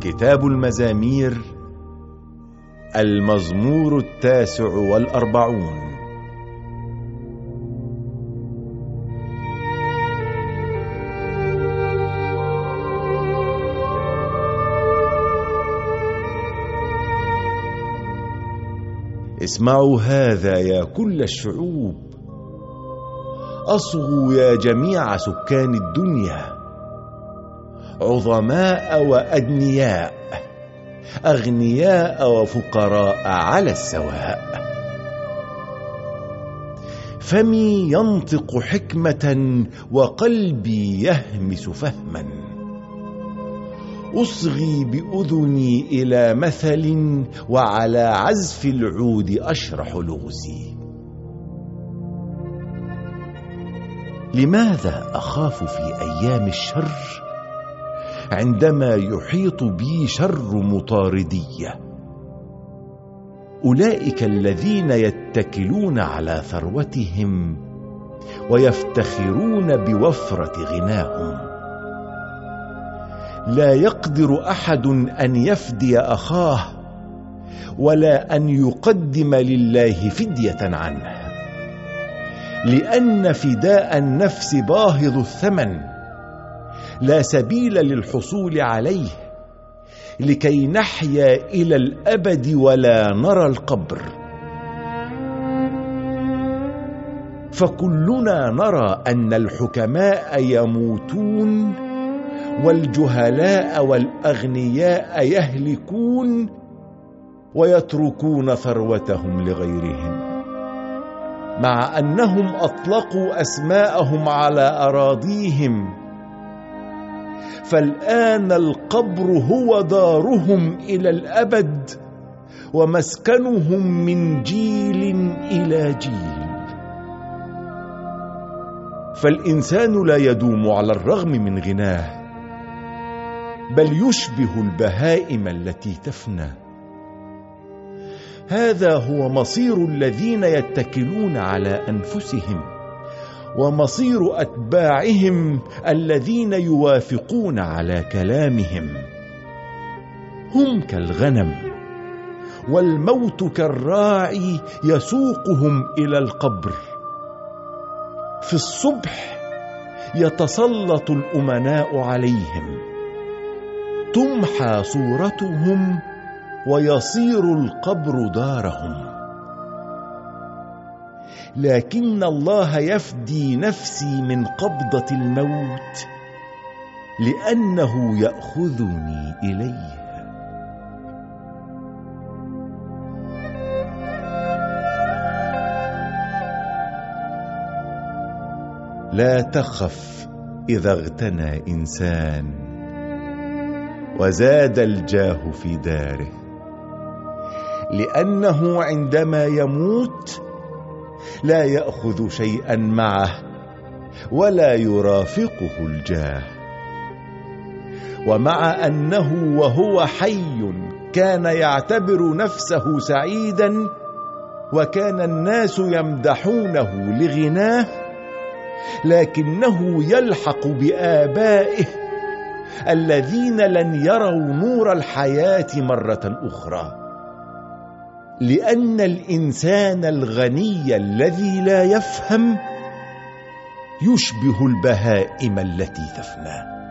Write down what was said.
كتاب المزامير المزمور التاسع والأربعون. اسمعوا هذا يا كل الشعوب. أصغوا يا جميع سكان الدنيا. عظماء وادنياء أغنياء وفقراء على السواء. فمي ينطق حكمة وقلبي يهمس فهما. أصغي بأذني إلى مثل وعلى عزف العود أشرح لغزي. لماذا أخاف في أيام الشر عندما يحيط بي شر مطاردية. أولئك الذين يتكلون على ثروتهم ويفتخرون بوفرة غناهم. لا يقدر أحد أن يفدي أخاه ولا أن يقدم لله فدية عنه لأن فداء النفس باهظ الثمن. لا سبيل للحصول عليه لكي نحيا إلى الأبد ولا نرى القبر. فكلنا نرى أن الحكماء يموتون والجهلاء والأغنياء يهلكون ويتركون ثروتهم لغيرهم مع أنهم أطلقوا أسماءهم على أراضيهم فالآن القبر هو دارهم إلى الأبد ومسكنهم من جيل إلى جيل. فالإنسان لا يدوم على الرغم من غناه بل يشبه البهائم التي تفنى. هذا هو مصير الذين يتكلون على أنفسهم. ومصير أتباعهم الذين يوافقون على كلامهم. هم كالغنم والموت كالراعي يسوقهم إلى القبر. في الصبح يتسلط الأمناء عليهم تمحى صورتهم ويصير القبر دارهم. لكن الله يفدي نفسي من قبضة الموت لأنه يأخذني اليه لا تخف إذا اغتنى إنسان وزاد الجاه في داره لأنه عندما يموت لا يأخذ شيئا معه ولا يرافقه الجاه. ومع أنه وهو حي كان يعتبر نفسه سعيدا وكان الناس يمدحونه لغناه لكنه يلحق بآبائه الذين لن يروا نور الحياة مرة أخرى. لأن الإنسان الغني الذي لا يفهم يشبه البهائم التي تفنى.